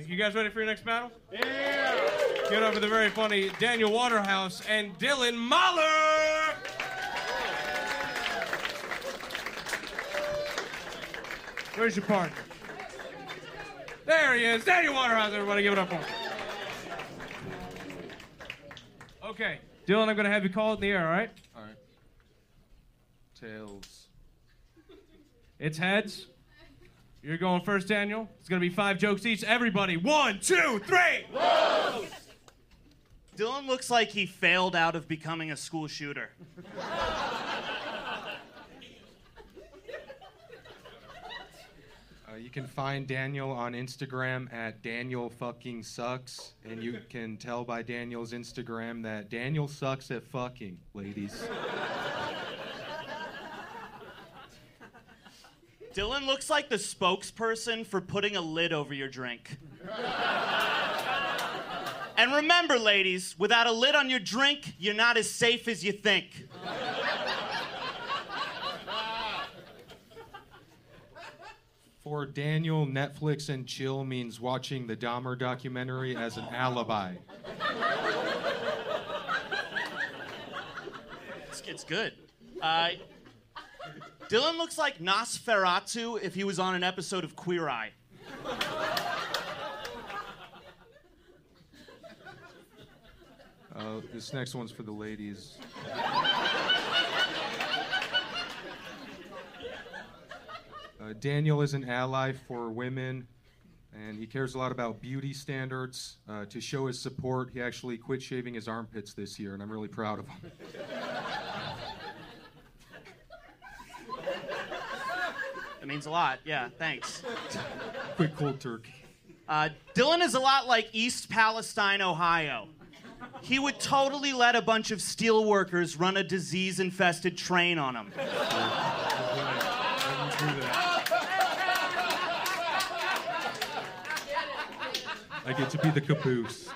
You guys ready for your next battle? Yeah! Get over the very funny Daniel Waterhouse and Dylan Mahler! Where's your partner? There he is, Daniel Waterhouse. Everybody give it up for him. Okay, Dylan, I'm gonna have you call it in the air, all right? All right. Tails. It's heads. You're going first, Daniel. It's gonna be five jokes each. Everybody, one, two, three. Dylan looks like he failed out of becoming a school shooter. Uh, you can find Daniel on Instagram at Daniel fucking sucks, and you can tell by Daniel's Instagram that Daniel sucks at fucking, ladies. Dylan looks like the spokesperson for putting a lid over your drink. and remember, ladies, without a lid on your drink, you're not as safe as you think. For Daniel, Netflix and chill means watching the Dahmer documentary as an alibi. It's, it's good. Uh, Dylan looks like Nosferatu if he was on an episode of Queer Eye. Uh, this next one's for the ladies. Uh, Daniel is an ally for women, and he cares a lot about beauty standards. Uh, to show his support, he actually quit shaving his armpits this year, and I'm really proud of him. That means a lot. Yeah, thanks. Quick cold turkey. Uh, Dylan is a lot like East Palestine, Ohio. He would totally let a bunch of steel workers run a disease infested train on him. I get to be the caboose.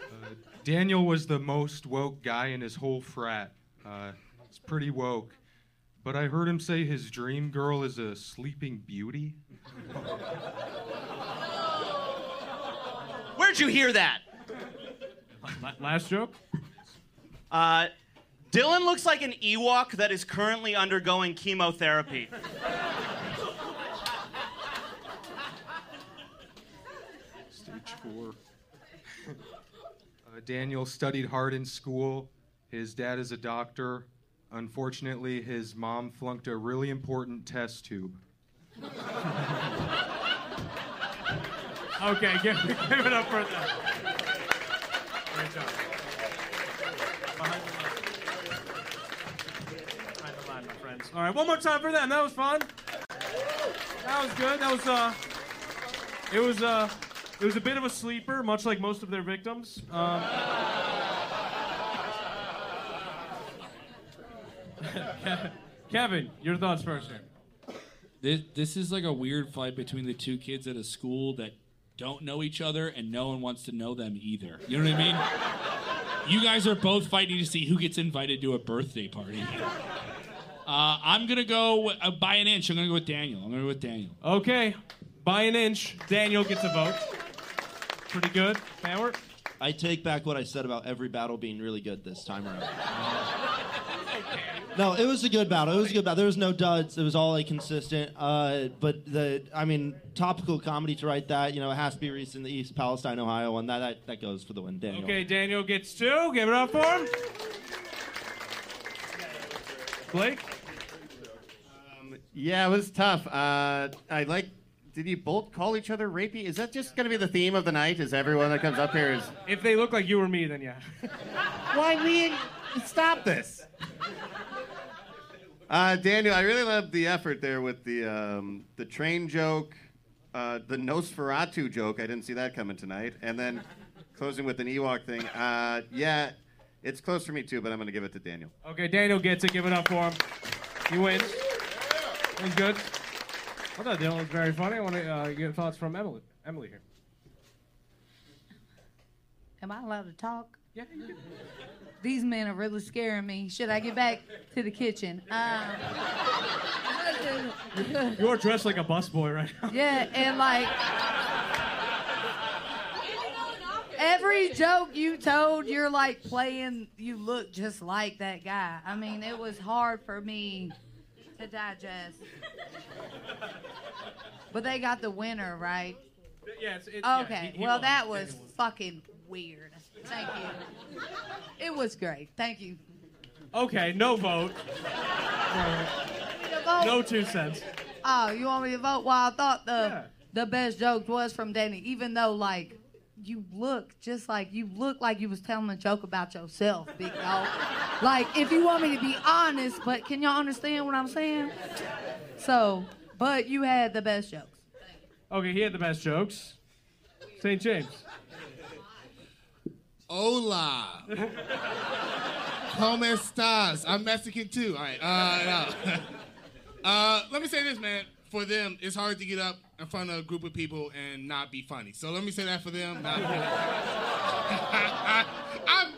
Uh, Daniel was the most woke guy in his whole frat. Uh, it's pretty woke. But I heard him say his dream girl is a sleeping beauty. Where'd you hear that? Last joke? Uh, Dylan looks like an Ewok that is currently undergoing chemotherapy. Stage four. uh, Daniel studied hard in school. His dad is a doctor. Unfortunately, his mom flunked a really important test tube. Okay, give, give it up for them. Great job. Behind the line. Behind the line, my friends. All right, one more time for them. That was fun. That was good. That was uh, it was uh, it was a bit of a sleeper, much like most of their victims. Um, Kevin, your thoughts first here. This, this is like a weird fight between the two kids at a school that don't know each other and no one wants to know them either. You know what I mean? you guys are both fighting to see who gets invited to a birthday party. Uh, I'm gonna go uh, by an inch. I'm gonna go with Daniel. I'm gonna go with Daniel. Okay, by an inch, Daniel gets a vote. Pretty good. Howard? I take back what I said about every battle being really good this time around. No, it was a good battle. It was a good battle. There was no duds. It was all like consistent. Uh, but the, I mean, topical comedy to write that, you know, it has to be recent. The East Palestine, Ohio one. That that, that goes for the win. Daniel. Okay, Daniel gets two. Give it up for him. Blake? Yeah, it was tough. Uh, I like. Did you both call each other rapey? Is that just going to be the theme of the night? Is everyone that comes up here is? If they look like you or me, then yeah. Why we stop this? Uh, Daniel, I really loved the effort there with the um, the train joke, uh, the Nosferatu joke. I didn't see that coming tonight, and then closing with an Ewok thing. Uh, yeah, it's close for me too, but I'm going to give it to Daniel. Okay, Daniel gets it. Give it up for him. He wins. He's good. I thought Dylan was very funny. I want to uh, get thoughts from Emily. Emily here. Am I allowed to talk? Yeah, you can. These men are really scaring me. Should I get back to the kitchen? Um, You're dressed like a busboy right now. Yeah, and like every joke you told, you're like playing. You look just like that guy. I mean, it was hard for me to digest. But they got the winner, right? Yeah, it's, it, yeah, Okay. he- he well, won. that was fucking weird. Thank you. It was great. Thank you. Okay, no vote. To vote- No two cents. Oh, you want me to vote? Well, I thought the Yeah. the best joke was from Danny, even though like you look just like you look like you was telling a joke about yourself, big dog. like if you want me to be honest, but can y'all understand what I'm saying? So, but you had the best jokes. Okay, he had the best jokes. St. James. Hola. ¿Cómo estás? I'm Mexican too. All right. Uh, no. uh, let me say this, man. For them, it's hard to get up in front of a group of people and not be funny. So let me say that for them. I'm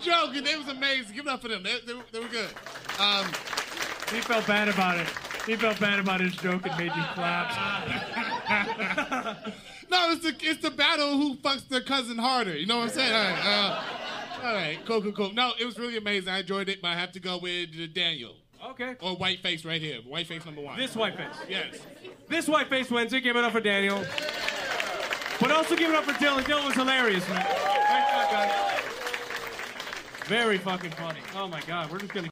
joking. They was amazing. Give it up for them. They, they, were- they were good. Um, He felt bad about it. He felt bad about his joke and made you clap. no, it's the it's the battle who fucks their cousin harder. You know what I'm saying? All right. Uh, all right. Cool, cool, cool. No, it was really amazing. I enjoyed it, but I have to go with Daniel. Okay. Or Whiteface right here. Whiteface number one. This white face. Yes. This white face wins it. Give it up for Daniel. But also give it up for Dylan. Dylan was hilarious, man. Great job, guys. Very fucking funny. Oh my god, we're just gonna